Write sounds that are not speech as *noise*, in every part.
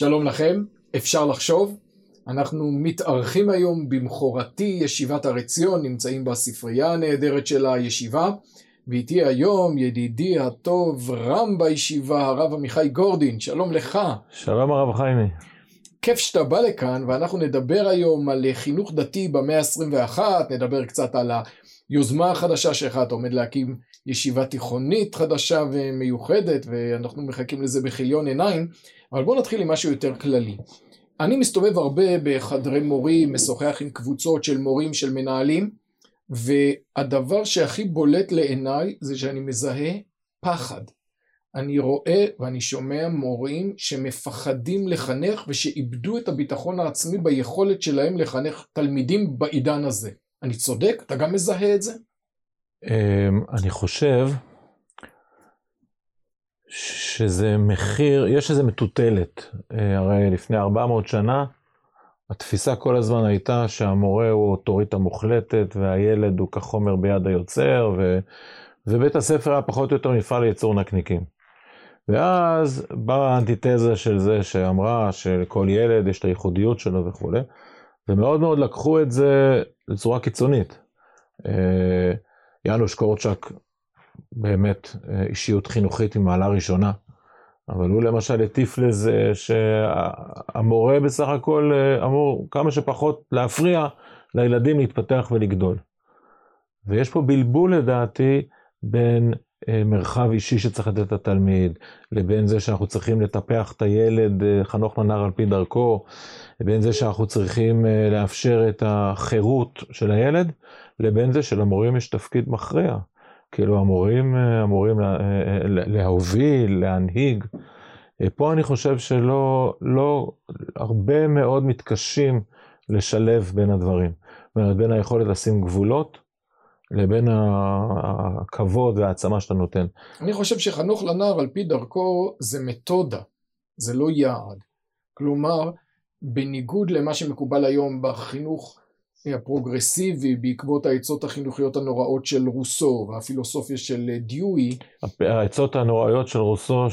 שלום לכם, אפשר לחשוב. אנחנו מתארחים היום במכורתי ישיבת הר עציון, נמצאים בספרייה הנהדרת של הישיבה, ואיתי היום ידידי הטוב רם בישיבה, הרב עמיחי גורדין, שלום לך. שלום הרב חיימי. כיף שאתה בא לכאן, ואנחנו נדבר היום על חינוך דתי במאה ה-21, נדבר קצת על היוזמה החדשה שלך, אתה עומד להקים ישיבה תיכונית חדשה ומיוחדת, ואנחנו מחכים לזה בכיליון עיניים, אבל בואו נתחיל עם משהו יותר כללי. אני מסתובב הרבה בחדרי מורים, משוחח עם קבוצות של מורים, של מנהלים, והדבר שהכי בולט לעיניי זה שאני מזהה פחד. אני רואה ואני שומע מורים שמפחדים לחנך ושאיבדו את הביטחון העצמי ביכולת שלהם לחנך תלמידים בעידן הזה. אני צודק? אתה גם מזהה את זה? אמ, אני חושב שזה מחיר, יש איזה מטוטלת. אה, הרי לפני 400 שנה, התפיסה כל הזמן הייתה שהמורה הוא אוטוריטה מוחלטת, והילד הוא כחומר ביד היוצר, ו... ובית הספר היה פחות או יותר מפעל לייצור נקניקים. ואז באה האנטיתזה של זה שאמרה שלכל ילד יש את הייחודיות שלו וכולי, ומאוד מאוד לקחו את זה לצורה קיצונית. אה, יאנוש קורצ'אק באמת אה, אישיות חינוכית ממעלה ראשונה, אבל הוא למשל הטיף לזה שהמורה בסך הכל אה, אמור כמה שפחות להפריע לילדים להתפתח ולגדול. ויש פה בלבול לדעתי בין מרחב אישי שצריך לתת לתלמיד, לבין זה שאנחנו צריכים לטפח את הילד חנוך לנער על פי דרכו, לבין זה שאנחנו צריכים לאפשר את החירות של הילד, לבין זה שלמורים יש תפקיד מכריע. כאילו המורים אמורים לה, להוביל, להנהיג. פה אני חושב שלא, לא, הרבה מאוד מתקשים לשלב בין הדברים. זאת אומרת, בין היכולת לשים גבולות לבין הכבוד והעצמה שאתה נותן. אני חושב שחנוך לנער על פי דרכו זה מתודה, זה לא יעד. כלומר, בניגוד למה שמקובל היום בחינוך הפרוגרסיבי בעקבות העצות החינוכיות הנוראות של רוסו והפילוסופיה של דיואי. העצות הנוראיות של רוסו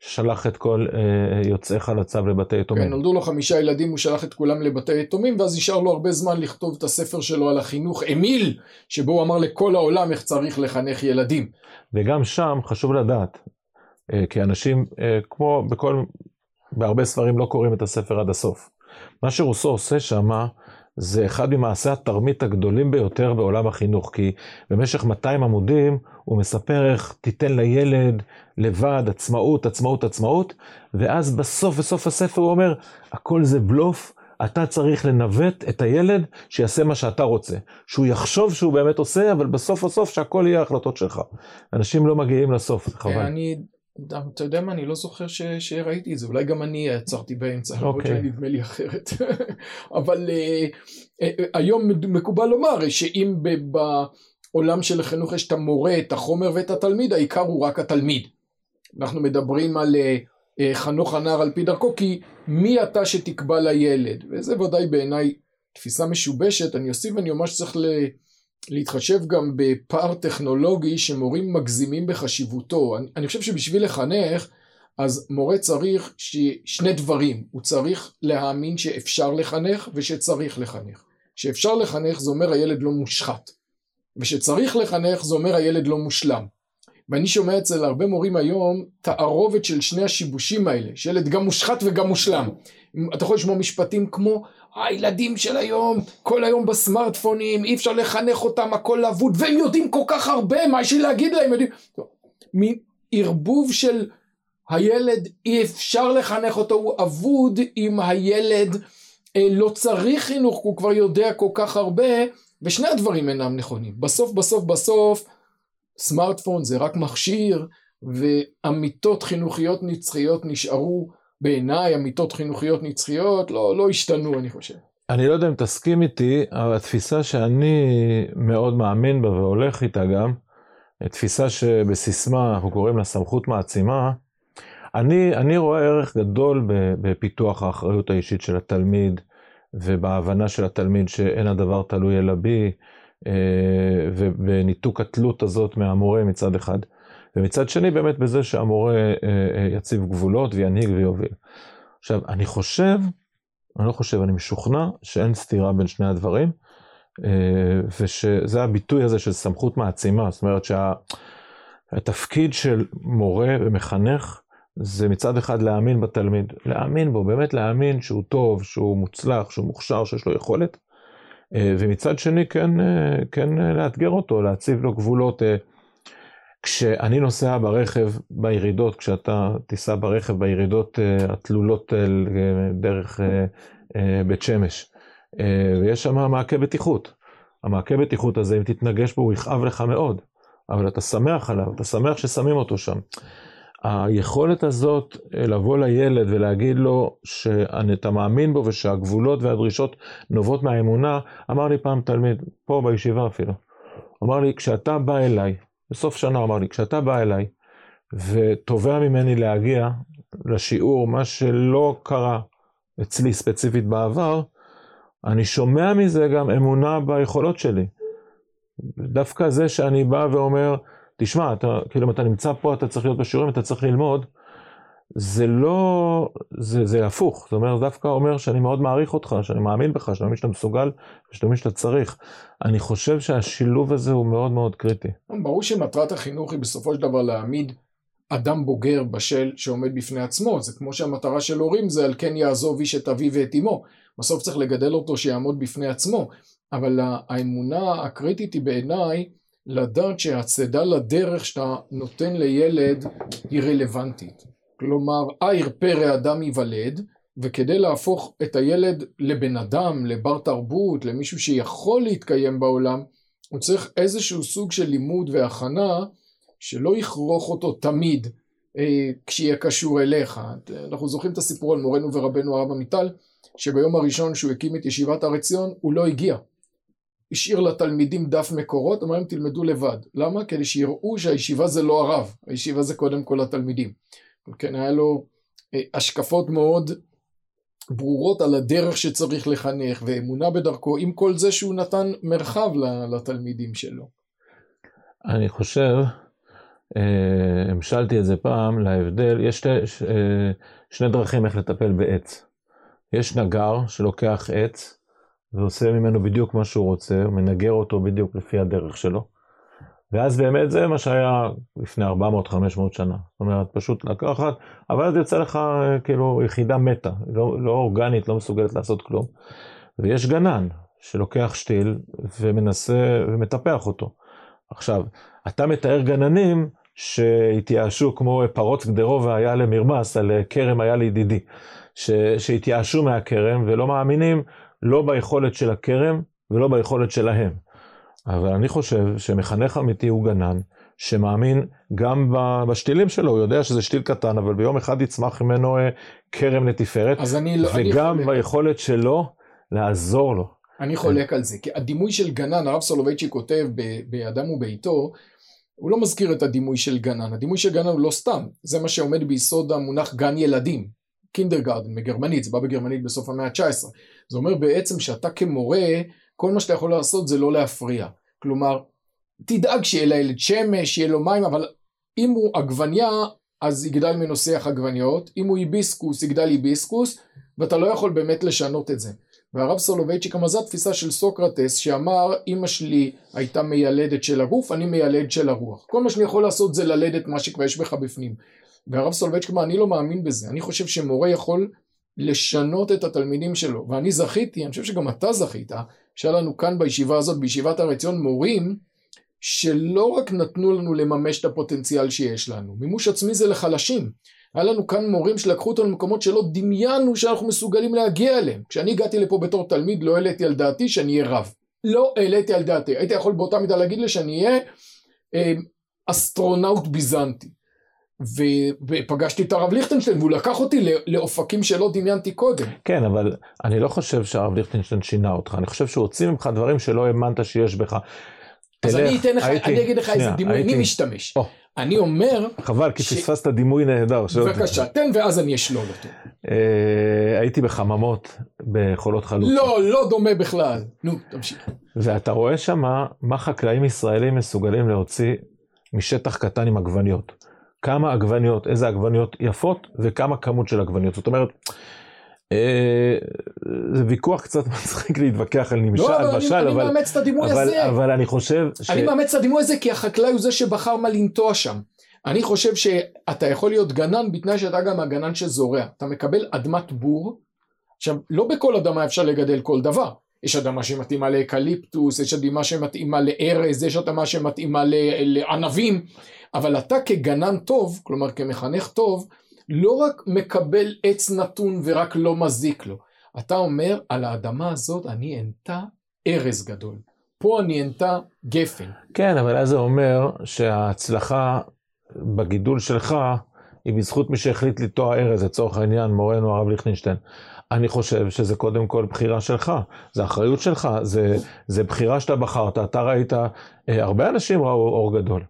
ששלח את כל אה, יוצאיך לצו לבתי יתומים. כן, נולדו לו חמישה ילדים, הוא שלח את כולם לבתי יתומים, ואז נשאר לו הרבה זמן לכתוב את הספר שלו על החינוך אמיל, שבו הוא אמר לכל העולם איך צריך לחנך ילדים. וגם שם חשוב לדעת, אה, כי אנשים, אה, כמו בכל, בהרבה ספרים לא קוראים את הספר עד הסוף. מה שרוסו עושה שמה, זה אחד ממעשי התרמית הגדולים ביותר בעולם החינוך, כי במשך 200 עמודים הוא מספר איך תיתן לילד לבד עצמאות, עצמאות, עצמאות, ואז בסוף, בסוף הספר הוא אומר, הכל זה בלוף, אתה צריך לנווט את הילד שיעשה מה שאתה רוצה. שהוא יחשוב שהוא באמת עושה, אבל בסוף הסוף שהכל יהיה החלטות שלך. אנשים לא מגיעים לסוף, חבל. אני אתה יודע מה, אני לא זוכר ש, שראיתי את זה, אולי גם אני עצרתי באמצע, okay. למרות אוקיי. שנדמה לי אחרת. *laughs* אבל uh, uh, היום מקובל לומר שאם בעולם של החינוך יש את המורה, את החומר ואת התלמיד, העיקר הוא רק התלמיד. אנחנו מדברים על uh, חנוך הנער על פי דרכו, כי מי אתה שתקבע לילד? וזה ודאי בעיניי תפיסה משובשת, אני אוסיף ואני אומר שצריך ל... להתחשב גם בפער טכנולוגי שמורים מגזימים בחשיבותו. אני, אני חושב שבשביל לחנך, אז מורה צריך ש... שני דברים. הוא צריך להאמין שאפשר לחנך ושצריך לחנך. שאפשר לחנך זה אומר הילד לא מושחת. ושצריך לחנך זה אומר הילד לא מושלם. ואני שומע אצל הרבה מורים היום תערובת של שני השיבושים האלה, שילד גם מושחת וגם מושלם. אתה יכול לשמוע משפטים כמו הילדים של היום כל היום בסמארטפונים אי אפשר לחנך אותם הכל אבוד והם יודעים כל כך הרבה מה יש לי להגיד להם? יודעים. מערבוב של הילד אי אפשר לחנך אותו הוא אבוד אם הילד אה, לא צריך חינוך הוא כבר יודע כל כך הרבה ושני הדברים אינם נכונים. בסוף בסוף בסוף סמארטפון זה רק מכשיר ואמיתות חינוכיות נצחיות נשארו בעיניי אמיתות חינוכיות נצחיות לא, לא השתנו אני חושב. אני לא יודע אם תסכים איתי, אבל התפיסה שאני מאוד מאמין בה והולך איתה גם, תפיסה שבסיסמה אנחנו קוראים לה סמכות מעצימה, אני, אני רואה ערך גדול בפיתוח האחריות האישית של התלמיד ובהבנה של התלמיד שאין הדבר תלוי אלא בי אה, ובניתוק התלות הזאת מהמורה מצד אחד. ומצד שני באמת בזה שהמורה אה, אה, יציב גבולות וינהיג ויוביל. עכשיו, אני חושב, אני לא חושב, אני משוכנע שאין סתירה בין שני הדברים, אה, ושזה הביטוי הזה של סמכות מעצימה, זאת אומרת שהתפקיד של מורה ומחנך, זה מצד אחד להאמין בתלמיד, להאמין בו, באמת להאמין שהוא טוב, שהוא מוצלח, שהוא מוכשר, שיש לו יכולת, ומצד שני כן, כן לאתגר אותו, להציב לו גבולות. כשאני נוסע ברכב בירידות, כשאתה תיסע ברכב בירידות התלולות דרך בית שמש, ויש שם מעקה בטיחות. המעקה בטיחות הזה, אם תתנגש בו, הוא יכאב לך מאוד, אבל אתה שמח עליו, אתה שמח ששמים אותו שם. היכולת הזאת אה, לבוא לילד ולהגיד לו שאתה מאמין בו ושהגבולות והדרישות נובעות מהאמונה, אמר לי פעם תלמיד, פה בישיבה אפילו, אמר לי, כשאתה בא אליי, בסוף שנה אמר לי, כשאתה בא אליי ותובע ממני להגיע לשיעור, מה שלא קרה אצלי ספציפית בעבר, אני שומע מזה גם אמונה ביכולות שלי. דווקא זה שאני בא ואומר, תשמע, אתה, כאילו אם אתה נמצא פה, אתה צריך להיות בשיעורים, אתה צריך ללמוד, זה לא, זה, זה הפוך, זאת אומרת, דווקא אומר שאני מאוד מעריך אותך, שאני מאמין בך, שאני מאמין שאתה מסוגל, שאתה מאמין שאתה צריך. אני חושב שהשילוב הזה הוא מאוד מאוד קריטי. ברור שמטרת החינוך היא בסופו של דבר להעמיד אדם בוגר בשל שעומד בפני עצמו, זה כמו שהמטרה של הורים זה על כן יעזוב איש את אביו ואת אמו. בסוף צריך לגדל אותו שיעמוד בפני עצמו, אבל האמונה הקריטית היא בעיניי לדעת שהצדה לדרך שאתה נותן לילד היא רלוונטית. כלומר, אייר פרא אדם ייוולד, וכדי להפוך את הילד לבן אדם, לבר תרבות, למישהו שיכול להתקיים בעולם, הוא צריך איזשהו סוג של לימוד והכנה שלא יכרוך אותו תמיד אה, כשיהיה קשור אליך. אנחנו זוכרים את הסיפור על מורנו ורבנו הרב עמיטל, שביום הראשון שהוא הקים את ישיבת הר עציון הוא לא הגיע. השאיר לתלמידים דף מקורות, אמר להם תלמדו לבד. למה? כדי שיראו שהישיבה זה לא הרב, הישיבה זה קודם כל התלמידים. כן, היה לו אה, השקפות מאוד ברורות על הדרך שצריך לחנך ואמונה בדרכו, עם כל זה שהוא נתן מרחב לתלמידים שלו. אני חושב, אה, המשלתי את זה פעם להבדל, יש שתי, אה, שני דרכים איך לטפל בעץ. יש נגר שלוקח עץ ועושה ממנו בדיוק מה שהוא רוצה, הוא מנגר אותו בדיוק לפי הדרך שלו. ואז באמת זה מה שהיה לפני 400-500 שנה. זאת אומרת, פשוט לקחת, אבל אז יוצא לך כאילו יחידה מתה, לא, לא אורגנית, לא מסוגלת לעשות כלום. ויש גנן שלוקח שתיל ומנסה ומטפח אותו. עכשיו, אתה מתאר גננים שהתייאשו כמו פרות גדרו והיה למרמס, על כרם היה לידידי. שהתייאשו מהכרם ולא מאמינים לא ביכולת של הכרם ולא ביכולת שלהם. אבל אני חושב שמחנך אמיתי הוא גנן, שמאמין גם בשתילים שלו, הוא יודע שזה שתיל קטן, אבל ביום אחד יצמח ממנו אה, כרם לתפארת, לא, וגם ביכולת שלו לעזור לו. אני חולק על זה, כי הדימוי של גנן, הרב סולובייצ'י כותב באדם וביתו, הוא לא מזכיר את הדימוי של גנן, הדימוי של גנן הוא לא סתם, זה מה שעומד ביסוד המונח גן ילדים. קינדרגרדן בגרמנית, זה בא בגרמנית בסוף המאה ה-19. זה אומר בעצם שאתה כמורה, כל מה שאתה יכול לעשות זה לא להפריע. כלומר, תדאג שיהיה לילד שמש, שיהיה לו מים, אבל אם הוא עגבניה, אז יגדל ממנו שיח עגבניות, אם הוא היביסקוס, יגדל היביסקוס, ואתה לא יכול באמת לשנות את זה. והרב סולובייצ'יק אמר, זו התפיסה של סוקרטס, שאמר, אמא שלי הייתה מיילדת של הגוף, אני מיילד של הרוח. כל מה שאני יכול לעשות זה ללדת מה שכבר יש בך בפנים. והרב סולובייצ'יק אמר, אני לא מאמין בזה, אני חושב שמורה יכול לשנות את התלמידים שלו, ואני זכיתי, אני חושב שגם אתה זכית, שהיה לנו כאן בישיבה הזאת, בישיבת הר עציון, מורים שלא רק נתנו לנו לממש את הפוטנציאל שיש לנו, מימוש עצמי זה לחלשים. היה לנו כאן מורים שלקחו אותנו למקומות שלא דמיינו שאנחנו מסוגלים להגיע אליהם. כשאני הגעתי לפה בתור תלמיד לא העליתי על דעתי שאני אהיה רב. לא העליתי על דעתי. הייתי יכול באותה מידה להגיד לי שאני אהיה אה, אסטרונאוט ביזנטי. ופגשתי את הרב ליכטנשטיין והוא לקח אותי לאופקים שלא דמיינתי קודם. כן, אבל אני לא חושב שהרב ליכטנשטיין שינה אותך, אני חושב שהוא הוציא ממך דברים שלא האמנת שיש בך. אז תלך, אני אתן לך, הייתי, אני אגיד לך שנייה, איזה דימוי הייתי, אני משתמש. או, אני אומר... חבל, כי ש... פספסת דימוי נהדר. בבקשה, תן ואז אני אשלול אותו. אה, הייתי בחממות בחולות חלוצה. לא, לא דומה בכלל. נו, תמשיך. ואתה רואה שם מה חקלאים ישראלים מסוגלים להוציא משטח קטן עם עגבניות. כמה עגבניות, איזה עגבניות יפות וכמה כמות של עגבניות. זאת אומרת, אה, זה ויכוח קצת *laughs* מצחיק להתווכח על נמשל, לא, אבל, אני, אבל, אני מאמץ את הדימוי אבל, הזה. אבל אני חושב ש... אני מאמץ את הדימוי הזה כי החקלאי הוא זה שבחר מה לנטוע שם. אני חושב שאתה יכול להיות גנן בתנאי שאתה גם הגנן שזורע. אתה מקבל אדמת בור, עכשיו לא בכל אדמה אפשר לגדל כל דבר. יש אדמה שמתאימה לאקליפטוס, יש אדמה שמתאימה לארז, יש אדמה שמתאימה לענבים, אבל אתה כגנן טוב, כלומר כמחנך טוב, לא רק מקבל עץ נתון ורק לא מזיק לו, אתה אומר על האדמה הזאת אני אנטע ארז גדול, פה אני אנטע גפן. כן, אבל אז זה אומר שההצלחה בגידול שלך היא בזכות מי שהחליט לטוע ארז, לצורך העניין מורנו הרב ליכטנשטיין. אני חושב שזה קודם כל בחירה שלך, זה אחריות שלך, זה, זה בחירה שאתה בחרת, אתה ראית, אה, הרבה אנשים ראו אור גדול.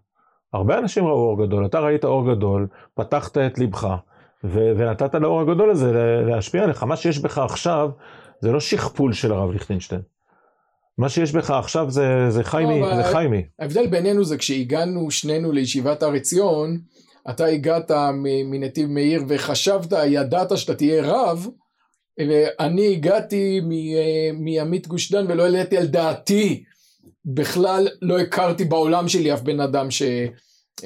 הרבה אנשים ראו אור גדול, אתה ראית אור גדול, פתחת את ליבך, ו- ונתת לאור הגדול הזה להשפיע עליך. מה שיש בך עכשיו, זה לא שכפול של הרב ליכטנשטיין. מה שיש בך עכשיו זה, זה חיימי, לא, זה חיימי. ההבדל בינינו זה כשהגענו שנינו לישיבת הר עציון, אתה הגעת מנתיב מאיר וחשבת, ידעת שאתה תהיה רב, ואני הגעתי מעמית גוש דן ולא העליתי על דעתי בכלל לא הכרתי בעולם שלי אף בן אדם ש...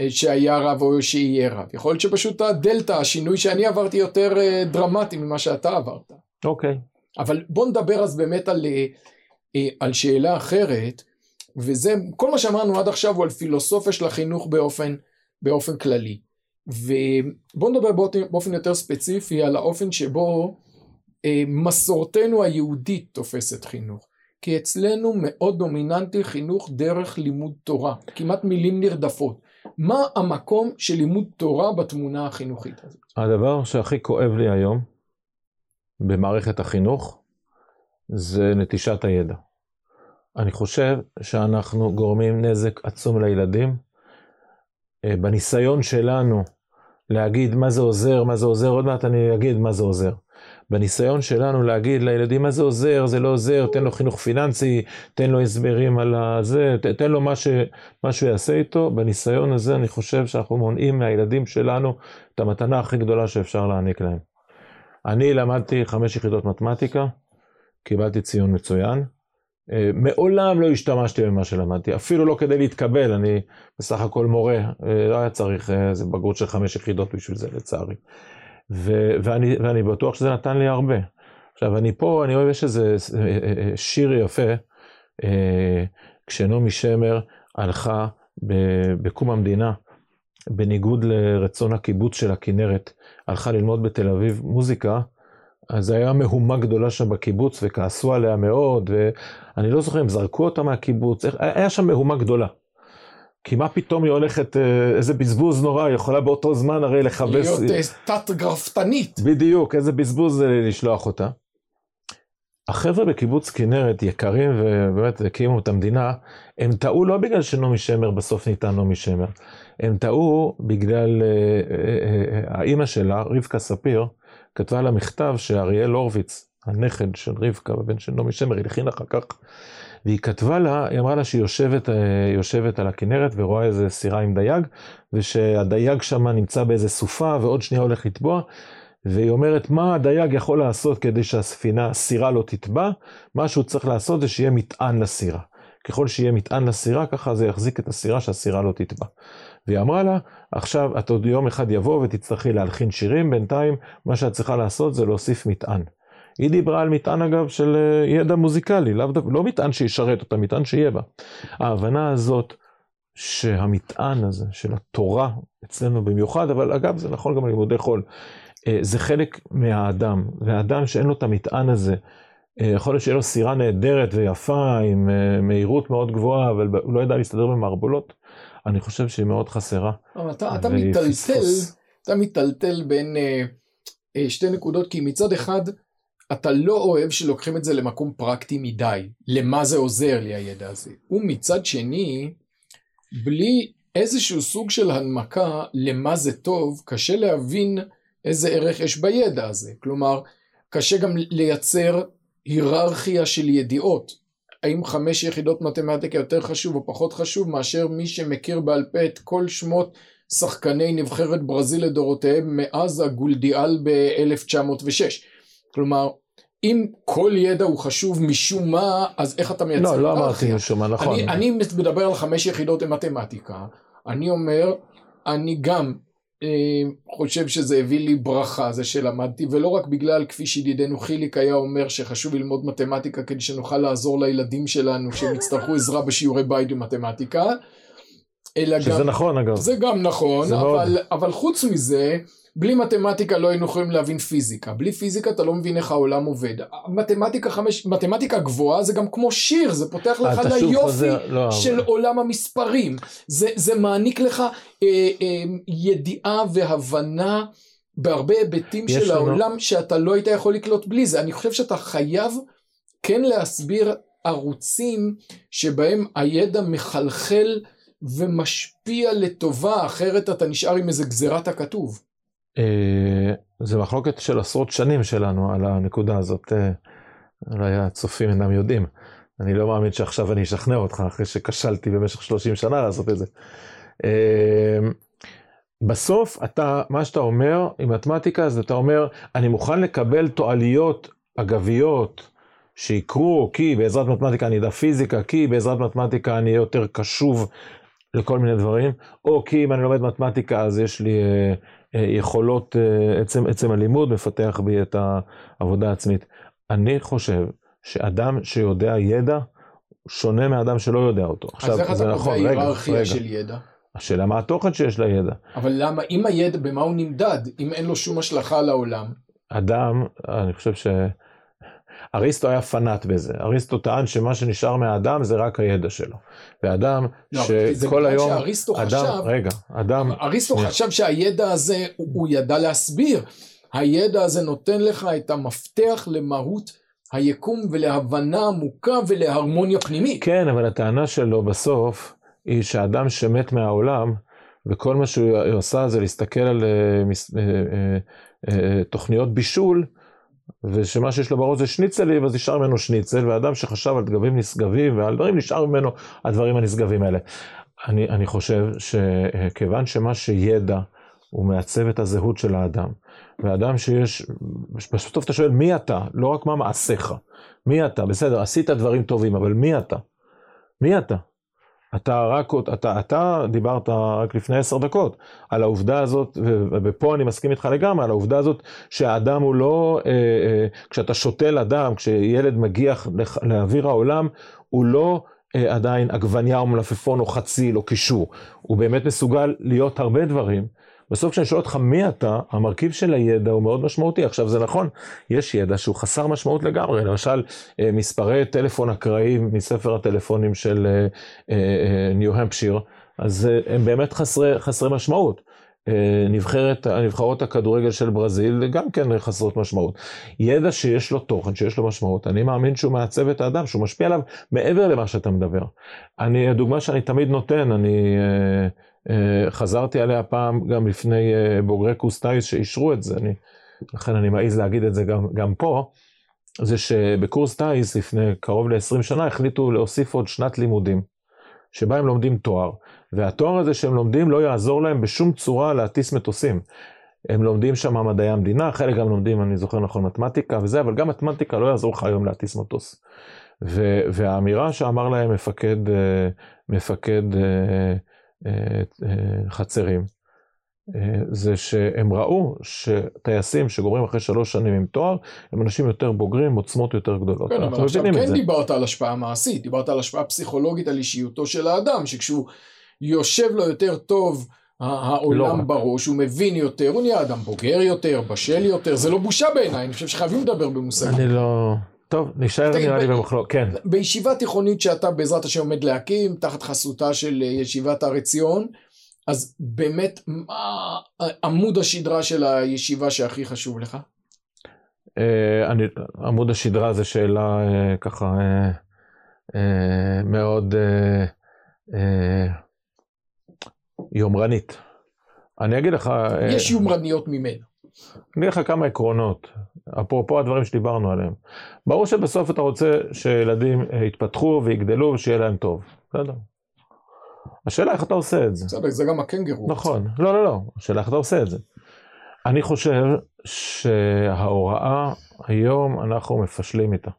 שהיה רב או שיהיה רב. יכול להיות שפשוט הדלתא, השינוי שאני עברתי יותר אה, דרמטי ממה שאתה עברת. אוקיי. Okay. אבל בוא נדבר אז באמת על, אה, אה, על שאלה אחרת, וזה, כל מה שאמרנו עד עכשיו הוא על פילוסופיה של החינוך באופן, באופן כללי. ובוא נדבר באופן, באופן יותר ספציפי על האופן שבו מסורתנו היהודית תופסת חינוך. כי אצלנו מאוד דומיננטי חינוך דרך לימוד תורה, כמעט מילים נרדפות. מה המקום של לימוד תורה בתמונה החינוכית הזאת? הדבר שהכי כואב לי היום במערכת החינוך זה נטישת הידע. אני חושב שאנחנו גורמים נזק עצום לילדים. אה, בניסיון שלנו להגיד מה זה עוזר, מה זה עוזר, עוד מעט אני אגיד מה זה עוזר. בניסיון שלנו להגיד לילדים מה זה עוזר, זה לא עוזר, תן לו חינוך פיננסי, תן לו הסברים על הזה, תן לו מה, ש, מה שהוא יעשה איתו, בניסיון הזה אני חושב שאנחנו מונעים מהילדים שלנו את המתנה הכי גדולה שאפשר להעניק להם. אני למדתי חמש יחידות מתמטיקה, קיבלתי ציון מצוין. אה, מעולם לא השתמשתי במה שלמדתי, אפילו לא כדי להתקבל, אני בסך הכל מורה, אה, לא היה צריך איזה בגרות של חמש יחידות בשביל זה לצערי. ו- ואני, ואני בטוח שזה נתן לי הרבה. עכשיו, אני פה, אני אוהב, יש איזה אה, אה, אה, שיר יפה, כשנעמי שמר הלכה בקום המדינה, בניגוד לרצון הקיבוץ של הכנרת, הלכה ללמוד בתל אביב מוזיקה, אז זה היה מהומה גדולה שם בקיבוץ, וכעסו עליה מאוד, ואני לא זוכר אם זרקו אותה מהקיבוץ, היה שם מהומה גדולה. כי מה פתאום היא הולכת, אה, איזה בזבוז נורא, היא יכולה באותו זמן הרי לכבס... להיות אה, תת גרפתנית. בדיוק, איזה בזבוז זה לשלוח אותה. החבר'ה בקיבוץ כנרת, יקרים ובאמת הקימו את המדינה, הם טעו לא בגלל שנעמי שמר בסוף ניתן נעמי שמר, הם טעו בגלל אה, האימא שלה, רבקה ספיר, כתבה לה מכתב שאריאל הורוביץ, הנכד של רבקה, הבן של נעמי שמר, הלחין אחר כך והיא כתבה לה, היא אמרה לה שהיא יושבת, אה, יושבת על הכנרת ורואה איזה סירה עם דייג, ושהדייג שם נמצא באיזה סופה ועוד שנייה הולך לטבוע, והיא אומרת מה הדייג יכול לעשות כדי שהספינה, הסירה לא תטבע, מה שהוא צריך לעשות זה שיהיה מטען לסירה. ככל שיהיה מטען לסירה, ככה זה יחזיק את הסירה שהסירה לא תטבע. והיא אמרה לה, עכשיו את עוד יום אחד יבוא ותצטרכי להלחין שירים, בינתיים מה שאת צריכה לעשות זה להוסיף מטען. היא דיברה על מטען אגב של אה, ידע מוזיקלי, לא, לא מטען שישרת אותה, מטען שיהיה בה. ההבנה הזאת שהמטען הזה של התורה אצלנו במיוחד, אבל אגב זה נכון גם ללימודי חול, אה, זה חלק מהאדם, והאדם שאין לו את המטען הזה, אה, יכול להיות שיהיה לו סירה נהדרת ויפה עם מהירות מאוד גבוהה, אבל הוא לא ידע להסתדר במערבולות, אני חושב שהיא מאוד חסרה. אבל אתה, אתה מיטלטל, אתה מיטלטל בין שתי נקודות, כי מצד אחד אתה לא אוהב שלוקחים את זה למקום פרקטי מדי, למה זה עוזר לי הידע הזה. ומצד שני, בלי איזשהו סוג של הנמקה למה זה טוב, קשה להבין איזה ערך יש בידע הזה. כלומר, קשה גם לייצר היררכיה של ידיעות. האם חמש יחידות מתמטיקה יותר חשוב או פחות חשוב מאשר מי שמכיר בעל פה את כל שמות שחקני נבחרת ברזיל לדורותיהם מאז הגולדיאל ב-1906. כלומר, אם כל ידע הוא חשוב משום מה, אז איך אתה מייצר? לא, לא אמרתי משום מה, נכון. אני, אני מדבר על חמש יחידות במתמטיקה, אני אומר, אני גם אה, חושב שזה הביא לי ברכה, זה שלמדתי, ולא רק בגלל, כפי שידידנו חיליק היה אומר, שחשוב ללמוד מתמטיקה כדי שנוכל לעזור לילדים שלנו שהם יצטרכו עזרה בשיעורי בית במתמטיקה, אלא שזה גם... שזה נכון אגב. זה גם נכון, זה אבל, מאוד... אבל חוץ מזה, בלי מתמטיקה לא היינו יכולים להבין פיזיקה. בלי פיזיקה אתה לא מבין איך העולם עובד. מתמטיקה, חמש, מתמטיקה גבוהה זה גם כמו שיר, זה פותח לך ליופי חוזר, לא, של אבל... עולם המספרים. זה, זה מעניק לך אה, אה, ידיעה והבנה בהרבה היבטים של לנו... העולם שאתה לא היית יכול לקלוט בלי זה. אני חושב שאתה חייב כן להסביר ערוצים שבהם הידע מחלחל ומשפיע לטובה, אחרת אתה נשאר עם איזה גזירת הכתוב. אה, זה מחלוקת של עשרות שנים שלנו על הנקודה הזאת. אה, אולי הצופים אינם יודעים. אני לא מאמין שעכשיו אני אשכנע אותך אחרי שכשלתי במשך 30 שנה לעשות את זה. אה, בסוף אתה, מה שאתה אומר עם מתמטיקה, אז אתה אומר, אני מוכן לקבל תועליות אגביות שיקרו, כי בעזרת מתמטיקה אני אדע פיזיקה, כי בעזרת מתמטיקה אני אהיה יותר קשוב לכל מיני דברים, או כי אם אני לומד מתמטיקה אז יש לי אה, אה, יכולות, אה, עצם, עצם הלימוד מפתח בי את העבודה העצמית. אני חושב שאדם שיודע ידע, שונה מאדם שלא יודע אותו. אז עכשיו, איך אתה קובע נכון, היררכיה של ידע? השאלה מה התוכן שיש לידע. אבל למה, אם הידע, במה הוא נמדד, אם אין לו שום השלכה לעולם? אדם, אני חושב ש... אריסטו היה פנאט בזה, אריסטו טען שמה שנשאר מהאדם זה רק הידע שלו. ואדם לא, שכל היום, שאריסטו אדם, חשב, רגע, אדם, אריסטו שנייה. חשב שהידע הזה, הוא, הוא ידע להסביר, הידע הזה נותן לך את המפתח למהות היקום ולהבנה עמוקה ולהרמוניה פנימית. כן, אבל הטענה שלו בסוף היא שאדם שמת מהעולם, וכל מה שהוא עושה זה להסתכל על uh, uh, uh, תוכניות בישול, ושמה שיש לו בראש זה שניצלים, אז נשאר ממנו שניצל, ואדם שחשב על דגבים נשגבים ועל דברים, נשאר ממנו הדברים הנשגבים האלה. אני, אני חושב שכיוון שמה שידע הוא מעצב את הזהות של האדם, ואדם שיש, בסוף אתה שואל מי אתה, לא רק מה מעשיך, מי אתה, בסדר, עשית דברים טובים, אבל מי אתה? מי אתה? אתה רק, אתה, אתה דיברת רק לפני עשר דקות על העובדה הזאת, ופה אני מסכים איתך לגמרי, על העובדה הזאת שהאדם הוא לא, אה, אה, כשאתה שותל אדם, כשילד מגיח לאוויר העולם, הוא לא אה, עדיין עגבניה או מלפפון או חציל או קישור, הוא באמת מסוגל להיות הרבה דברים. בסוף כשאני שואל אותך מי אתה, המרכיב של הידע הוא מאוד משמעותי. עכשיו זה נכון, יש ידע שהוא חסר משמעות לגמרי, למשל אה, מספרי טלפון אקראיים מספר הטלפונים של ניו-המפשיר, אה, אה, אז הם באמת חסרי, חסרי משמעות. נבחרת, נבחרות הכדורגל של ברזיל גם כן חסרות משמעות. ידע שיש לו תוכן, שיש לו משמעות, אני מאמין שהוא מעצב את האדם, שהוא משפיע עליו מעבר למה שאתה מדבר. אני, הדוגמה שאני תמיד נותן, אני... אה, חזרתי עליה פעם גם לפני אה, בוגרי קורס טיס שאישרו את זה, אני, לכן אני מעז להגיד את זה גם, גם פה, זה שבקורס טיס לפני קרוב ל-20 שנה החליטו להוסיף עוד שנת לימודים, שבה הם לומדים תואר, והתואר הזה שהם לומדים לא יעזור להם בשום צורה להטיס מטוסים. הם לומדים שם מדעי המדינה, חלק גם לומדים, אני זוכר נכון, מתמטיקה וזה, אבל גם מתמטיקה לא יעזור לך היום להטיס מטוס. והאמירה שאמר להם מפקד, אה, מפקד אה, אה, חצרים, אה, זה שהם ראו שטייסים שגומרים אחרי שלוש שנים עם תואר, הם אנשים יותר בוגרים, עוצמות יותר גדולות. כן, אבל עכשיו כן דיברת על השפעה מעשית, דיברת על השפעה פסיכולוגית על אישיותו של האדם, שכשהוא יושב לו יותר טוב העולם לא בראש, הוא מבין יותר, הוא נהיה אדם בוגר יותר, בשל יותר, זה לא בושה בעיניי, אני חושב שחייבים לדבר במושגים. אני לא... טוב, נשאר נראה לי במחלוקת, כן. בישיבה תיכונית שאתה בעזרת השם עומד להקים, תחת חסותה של אה, ישיבת הר עציון, אז באמת, מה עמוד השדרה של הישיבה שהכי חשוב לך? אה, אני, עמוד השדרה זה שאלה אה, ככה מאוד יומרנית. אני אגיד לך... יש יומרניות ממנו. אני אגיד לך כמה עקרונות, אפרופו הדברים שדיברנו עליהם. ברור שבסוף אתה רוצה שילדים אה, יתפתחו ויגדלו ושיהיה להם טוב, בסדר? השאלה איך אתה עושה את זה. בסדר, זה גם הקנגרו. נכון, לא, לא, לא, השאלה איך אתה עושה את זה. אני חושב שההוראה, היום אנחנו מפשלים איתה.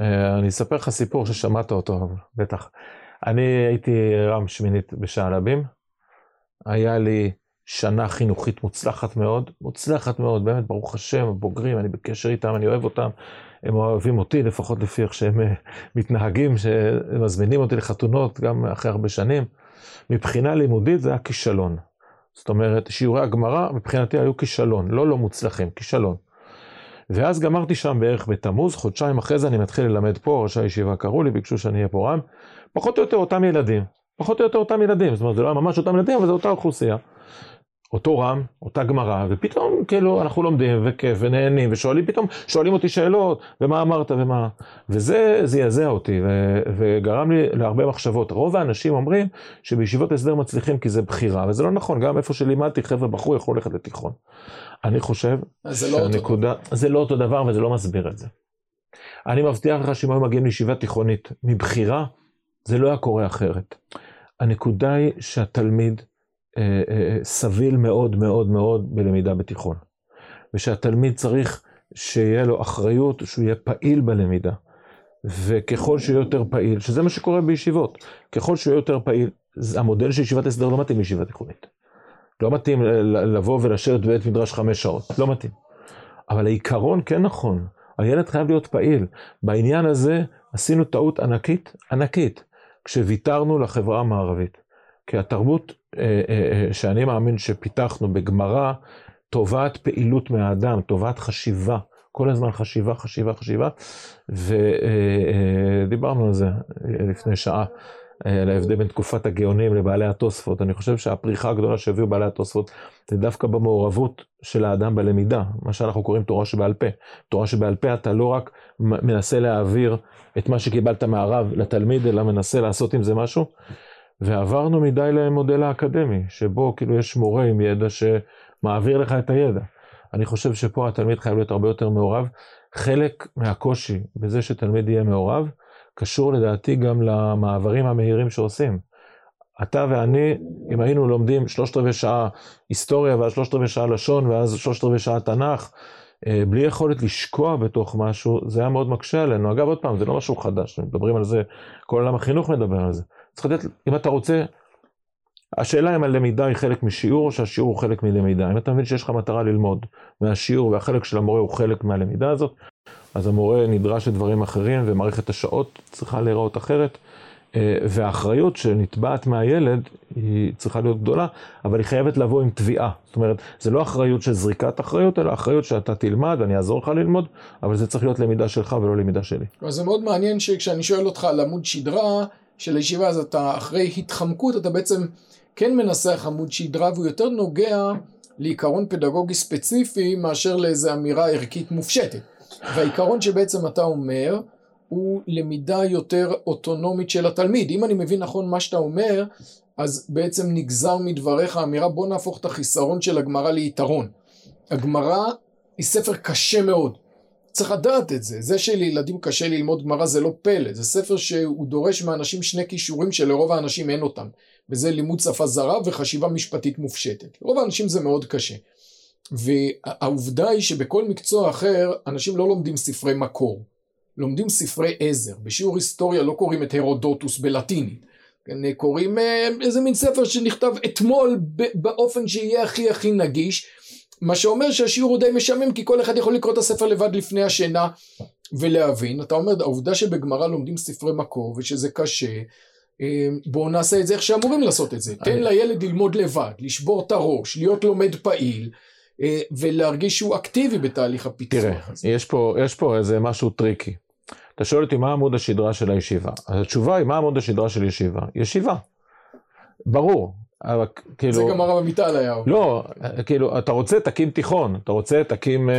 אה, אני אספר לך סיפור ששמעת אותו, בטח. אני הייתי רם שמינית בשעלבים, היה לי שנה חינוכית מוצלחת מאוד, מוצלחת מאוד, באמת, ברוך השם, בוגרים, אני בקשר איתם, אני אוהב אותם, הם אוהבים אותי, לפחות לפי איך שהם אה, מתנהגים, שהם מזמינים אותי לחתונות גם אחרי הרבה שנים. מבחינה לימודית זה היה כישלון. זאת אומרת, שיעורי הגמרא מבחינתי היו כישלון, לא לא מוצלחים, כישלון. ואז גמרתי שם בערך בתמוז, חודשיים אחרי זה אני מתחיל ללמד פה, ראשי הישיבה קראו לי, ביקשו שאני אהיה פה רם, פחות או יותר אותם ילדים, פחות או יותר אותם ילדים, זאת אומרת זה לא היה ממש אותם ילדים, אבל זו אותה אוכלוסייה. אותו רם, אותה גמרא, ופתאום כאילו אנחנו לומדים וכיף ונהנים ושואלים, פתאום שואלים אותי שאלות, ומה אמרת ומה, וזה זעזע אותי ו, וגרם לי להרבה מחשבות. רוב האנשים אומרים שבישיבות הסדר מצליחים כי זה בחירה, וזה לא נכון, גם איפה שלימדתי חבר'ה בחור יכול ללכת לתיכון. אני חושב לא שהנקודה, לא זה לא אותו דבר וזה לא מסביר את זה. אני מבטיח לך שאם היו מגיעים לישיבה תיכונית מבחירה, זה לא היה קורה אחרת. הנקודה היא שהתלמיד סביל מאוד מאוד מאוד בלמידה בתיכון. ושהתלמיד צריך שיהיה לו אחריות, שהוא יהיה פעיל בלמידה. וככל שהוא יותר פעיל, שזה מה שקורה בישיבות, ככל שהוא יותר פעיל, המודל של ישיבת הסדר לא מתאים לישיבה תיכונית. לא מתאים לבוא ולשבת בבית מדרש חמש שעות, לא מתאים. אבל העיקרון כן נכון, הילד חייב להיות פעיל. בעניין הזה עשינו טעות ענקית, ענקית, כשוויתרנו לחברה המערבית. כי התרבות אה, אה, אה, שאני מאמין שפיתחנו בגמרא, תובעת פעילות מהאדם, תובעת חשיבה, כל הזמן חשיבה, חשיבה, חשיבה, ודיברנו על זה לפני שעה, על ההבדל בין תקופת הגאונים לבעלי התוספות. אני חושב שהפריחה הגדולה שהביאו בעלי התוספות זה דווקא במעורבות של האדם בלמידה, מה שאנחנו קוראים תורה שבעל פה. תורה שבעל פה אתה לא רק מנסה להעביר את מה שקיבלת מהרב לתלמיד, אלא מנסה לעשות עם זה משהו. ועברנו מדי למודל האקדמי, שבו כאילו יש מורה עם ידע שמעביר לך את הידע. אני חושב שפה התלמיד חייב להיות הרבה יותר מעורב. חלק מהקושי בזה שתלמיד יהיה מעורב, קשור לדעתי גם למעברים המהירים שעושים. אתה ואני, אם היינו לומדים שלושת רבעי שעה היסטוריה ואז שלושת רבעי שעה לשון ואז שלושת רבעי שעה תנ"ך, אה, בלי יכולת לשקוע בתוך משהו, זה היה מאוד מקשה עלינו. אגב, עוד פעם, זה לא משהו חדש, מדברים על זה, כל עולם החינוך מדבר על זה. צריך לתת, אם אתה רוצה, השאלה אם הלמידה היא חלק משיעור או שהשיעור הוא חלק מלמידה. אם אתה מבין שיש לך מטרה ללמוד מהשיעור והחלק של המורה הוא חלק מהלמידה הזאת, אז המורה נדרש לדברים אחרים ומערכת השעות צריכה להיראות אחרת. אה, והאחריות שנתבעת מהילד היא צריכה להיות גדולה, אבל היא חייבת לבוא עם תביעה. זאת אומרת, זה לא אחריות של זריקת אחריות, אלא אחריות שאתה תלמד ואני אעזור לך ללמוד, אבל זה צריך להיות למידה שלך ולא למידה שלי. אז זה מאוד מעניין שכשאני שואל אותך על עמוד שדרה, של הישיבה, אז אתה אחרי התחמקות, אתה בעצם כן מנסח עמוד שדרה והוא יותר נוגע לעיקרון פדגוגי ספציפי מאשר לאיזו אמירה ערכית מופשטת. והעיקרון שבעצם אתה אומר הוא למידה יותר אוטונומית של התלמיד. אם אני מבין נכון מה שאתה אומר, אז בעצם נגזר מדבריך האמירה בוא נהפוך את החיסרון של הגמרא ליתרון. הגמרא היא ספר קשה מאוד. צריך לדעת את זה. זה שלילדים קשה ללמוד גמרא זה לא פלא, זה ספר שהוא דורש מאנשים שני כישורים שלרוב האנשים אין אותם, וזה לימוד שפה זרה וחשיבה משפטית מופשטת. לרוב האנשים זה מאוד קשה. והעובדה היא שבכל מקצוע אחר אנשים לא לומדים ספרי מקור, לומדים ספרי עזר. בשיעור היסטוריה לא קוראים את הרודוטוס בלטינית. כן, קוראים אה, איזה מין ספר שנכתב אתמול באופן שיהיה הכי הכי נגיש מה שאומר שהשיעור הוא די משעמם כי כל אחד יכול לקרוא את הספר לבד לפני השינה ולהבין. אתה אומר העובדה שבגמרא לומדים ספרי מקור ושזה קשה אה, בואו נעשה את זה איך שאמורים לעשות את זה. תן לילד ללמוד לבד, לשבור את הראש, להיות לומד פעיל אה, ולהרגיש שהוא אקטיבי בתהליך הפיתוח תראה. יש פה, יש פה איזה משהו טריקי. אתה שואל אותי מה עמוד השדרה של הישיבה. התשובה היא מה עמוד השדרה של ישיבה? ישיבה. ברור, אבל כאילו... זה גם הרב עמיטל היה. לא, כאילו, אתה רוצה, תקים תיכון, אתה רוצה, תקים אה,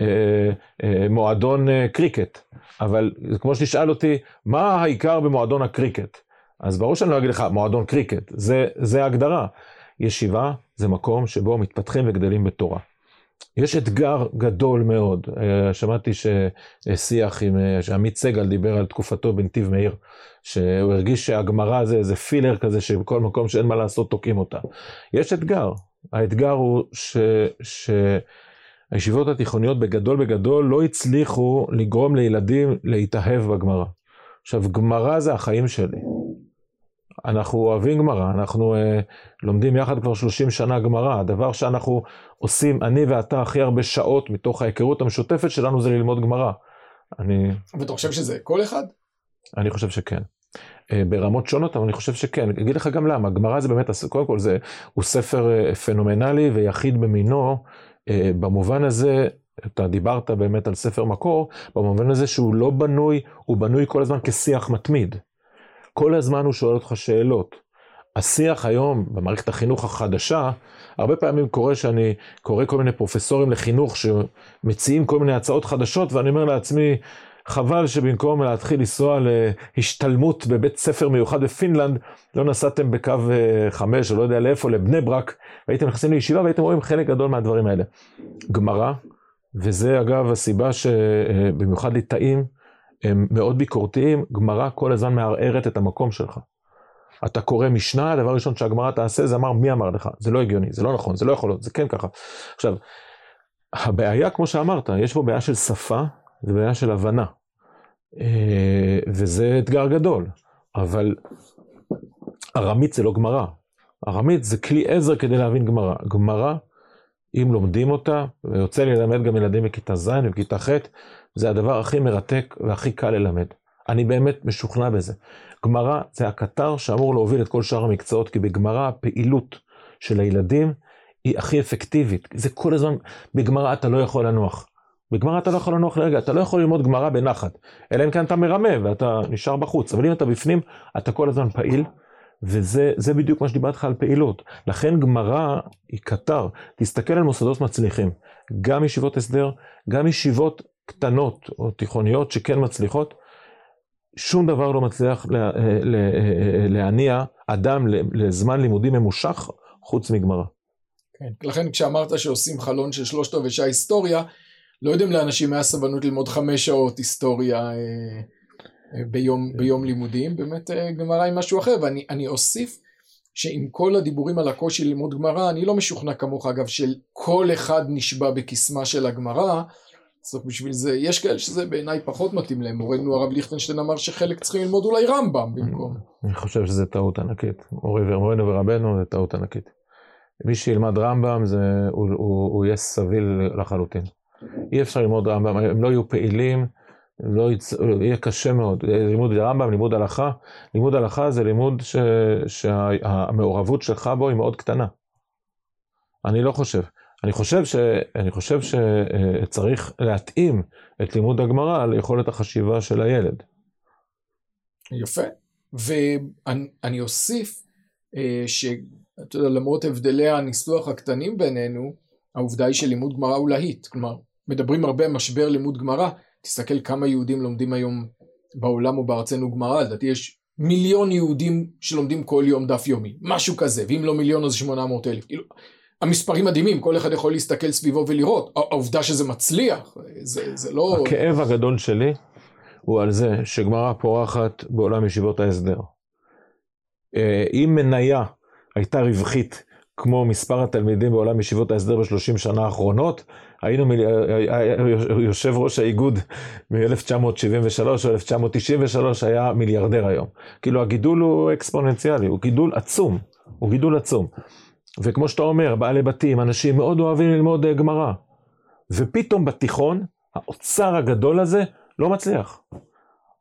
אה, אה, מועדון אה, קריקט. אבל כמו שתשאל אותי, מה העיקר במועדון הקריקט? אז ברור שאני לא אגיד לך, מועדון קריקט, זה, זה ההגדרה. ישיבה זה מקום שבו מתפתחים וגדלים בתורה. יש אתגר גדול מאוד. אה, שמעתי ששיח עם, אה, שעמית סגל דיבר על תקופתו בנתיב מאיר, שהוא הרגיש שהגמרא זה איזה פילר כזה שבכל מקום שאין מה לעשות תוקעים אותה. יש אתגר. האתגר הוא ש... ש... הישיבות התיכוניות בגדול בגדול לא הצליחו לגרום לילדים להתאהב בגמרא. עכשיו, גמרא זה החיים שלי. אנחנו אוהבים גמרא, אנחנו uh, לומדים יחד כבר 30 שנה גמרא. הדבר שאנחנו עושים, אני ואתה, הכי הרבה שעות מתוך ההיכרות המשותפת שלנו זה ללמוד גמרא. אני... ואתה חושב שזה כל אחד? אני חושב שכן. Uh, ברמות שונות, אבל אני חושב שכן. אני אגיד לך גם למה. גמרא זה באמת, קודם כל, זה, הוא ספר uh, פנומנלי ויחיד במינו. Uh, במובן הזה, אתה דיברת באמת על ספר מקור, במובן הזה שהוא לא בנוי, הוא בנוי כל הזמן כשיח מתמיד. כל הזמן הוא שואל אותך שאלות. השיח היום במערכת החינוך החדשה, הרבה פעמים קורה שאני קורא כל מיני פרופסורים לחינוך שמציעים כל מיני הצעות חדשות, ואני אומר לעצמי, חבל שבמקום להתחיל לנסוע להשתלמות בבית ספר מיוחד בפינלנד, לא נסעתם בקו אה, חמש, או לא יודע לאיפה, לבני ברק, והייתם נכנסים לישיבה והייתם רואים חלק גדול מהדברים האלה. גמרא, וזה אגב הסיבה שבמיוחד ליטאים, הם מאוד ביקורתיים, גמרא כל הזמן מערערת את המקום שלך. אתה קורא משנה, הדבר הראשון שהגמרא תעשה זה אמר, מי אמר לך? זה לא הגיוני, זה לא נכון, זה לא יכול להיות, זה כן ככה. עכשיו, הבעיה, כמו שאמרת, יש פה בעיה של שפה, זה בעיה של הבנה. אה, וזה אתגר גדול, אבל ארמית זה לא גמרא. ארמית זה כלי עזר כדי להבין גמרא. גמרא, אם לומדים אותה, ויוצא לי ללמד גם ילדים בכיתה ז' ובכיתה ח', זה הדבר הכי מרתק והכי קל ללמד. אני באמת משוכנע בזה. גמרא זה הקטר שאמור להוביל את כל שאר המקצועות, כי בגמרא הפעילות של הילדים היא הכי אפקטיבית. זה כל הזמן, בגמרא אתה לא יכול לנוח. בגמרא אתה לא יכול לנוח לרגע, אתה לא יכול ללמוד גמרא בנחת. אלא אם כן אתה מרמה ואתה נשאר בחוץ. אבל אם אתה בפנים, אתה כל הזמן פעיל, וזה בדיוק מה שדיברתי לך על פעילות. לכן גמרא היא קטר. תסתכל על מוסדות מצליחים. גם ישיבות הסדר, גם ישיבות קטנות או תיכוניות שכן מצליחות, שום דבר לא מצליח לה, לה, להניע אדם לזמן לימודי ממושך חוץ מגמרא. כן, לכן כשאמרת שעושים חלון של שלושת רבעי שעה היסטוריה, לא יודעים לאנשים היה סבלנות ללמוד חמש שעות היסטוריה אה, אה, ביום, ביום לימודים, באמת אה, גמרא היא משהו אחר, ואני אוסיף שעם כל הדיבורים על הקושי ללמוד גמרא, אני לא משוכנע כמוך אגב של כל אחד נשבע בקסמה של הגמרא, צריך בשביל זה, יש כאלה שזה בעיניי פחות מתאים להם, מורנו הרב ליכטנשטיין אמר שחלק צריכים ללמוד אולי רמב"ם במקום. אני חושב שזה טעות ענקית, מורנו ורבנו זה טעות ענקית. מי שילמד רמב"ם זה, הוא, הוא, הוא יהיה סביל לחלוטין. אי אפשר ללמוד רמב"ם, הם לא יהיו פעילים, לא יצ... יהיה קשה מאוד. לימוד רמב"ם, לימוד הלכה, לימוד הלכה זה לימוד ש... שהמעורבות שלך בו היא מאוד קטנה. אני לא חושב. אני חושב, ש, אני חושב שצריך להתאים את לימוד הגמרא ליכולת החשיבה של הילד. יפה. ואני אוסיף אה, שאתה יודע, למרות הבדלי הניסוח הקטנים בינינו, העובדה היא שלימוד גמרא הוא להיט. כלומר, מדברים הרבה על משבר לימוד גמרא, תסתכל כמה יהודים לומדים היום בעולם או בארצנו גמרא, לדעתי יש מיליון יהודים שלומדים כל יום דף יומי, משהו כזה, ואם לא מיליון אז שמונה מאות אלף. כאילו, המספרים מדהימים, כל אחד יכול להסתכל סביבו ולראות. העובדה שזה מצליח, זה, זה לא... הכאב הגדול שלי הוא על זה שגמרא פורחת בעולם ישיבות ההסדר. אה, אם מניה הייתה רווחית כמו מספר התלמידים בעולם ישיבות ההסדר בשלושים שנה האחרונות, היינו מ... יושב ראש האיגוד מ-1973 או 1993 היה מיליארדר היום. כאילו הגידול הוא אקספוננציאלי, הוא גידול עצום, הוא גידול עצום. וכמו שאתה אומר, בעלי בתים, אנשים מאוד אוהבים ללמוד אה, גמרא. ופתאום בתיכון, האוצר הגדול הזה לא מצליח.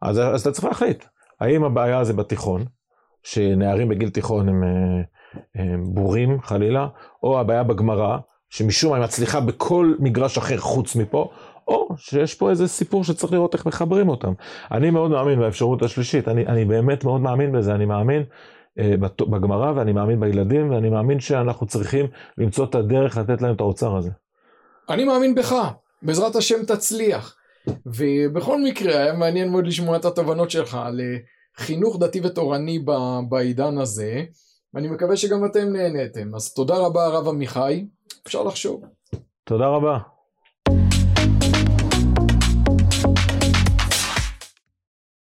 אז, אז אתה צריך להחליט, האם הבעיה זה בתיכון, שנערים בגיל תיכון הם, אה, הם בורים חלילה, או הבעיה בגמרא, שמשום מה היא מצליחה בכל מגרש אחר חוץ מפה, או שיש פה איזה סיפור שצריך לראות איך מחברים אותם. אני מאוד מאמין באפשרות השלישית, אני, אני באמת מאוד מאמין בזה, אני מאמין בגמרא, ואני מאמין בילדים, ואני מאמין שאנחנו צריכים למצוא את הדרך לתת להם את האוצר הזה. אני מאמין בך, בעזרת השם תצליח. ובכל מקרה, היה מעניין מאוד לשמוע את התובנות שלך על אה, חינוך דתי ותורני בעידן הזה, ואני מקווה שגם אתם נהניתם. אז תודה רבה הרב עמיחי, אפשר לחשוב. תודה רבה.